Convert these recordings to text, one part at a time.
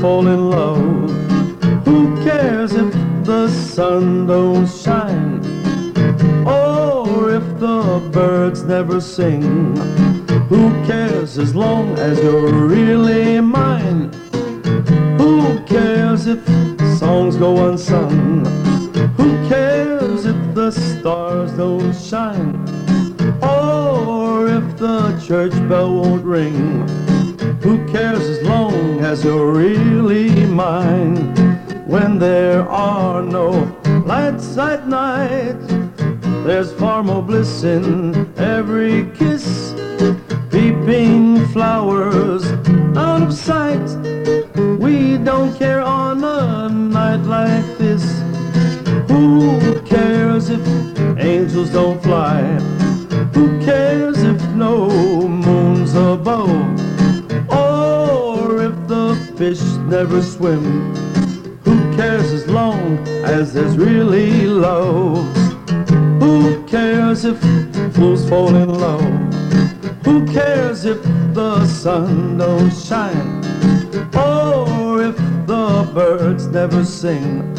fall in love? Who cares if the sun don't shine? Or if the birds never sing? Who cares as long as you're really mine? Who cares if songs go unsung? Who cares if the stars don't shine? Or if the church bell won't ring? Who cares as long as you're really mine? When there are no lights at night, there's far more bliss in every kiss. Peeping flowers out of sight. We don't care on a night like this. Who cares if angels don't fly? Fish never swim? Who cares as long as there's really love? Who cares if fools fall in love? Who cares if the sun don't shine? Or if the birds never sing?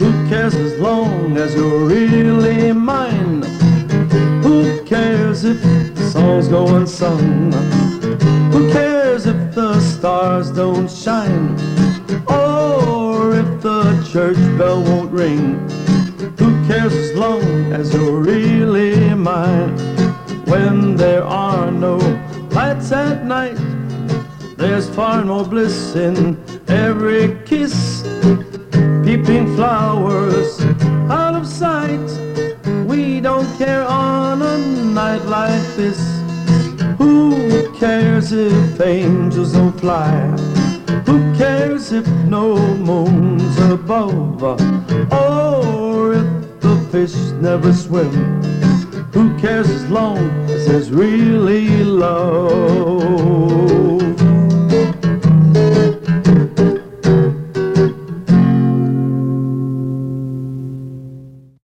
Who cares as long as you're really mine? Who cares if songs go unsung? Stars don't shine? Or if the church bell won't ring? Who cares as long as you're really mine? When there are no lights at night, there's far more bliss in every kiss. Peeping flowers out of sight. We don't care on a night like this. Who cares if angels don't fly? Who cares if no moon's above? Or if the fish never swim? Who cares as long as there's really love?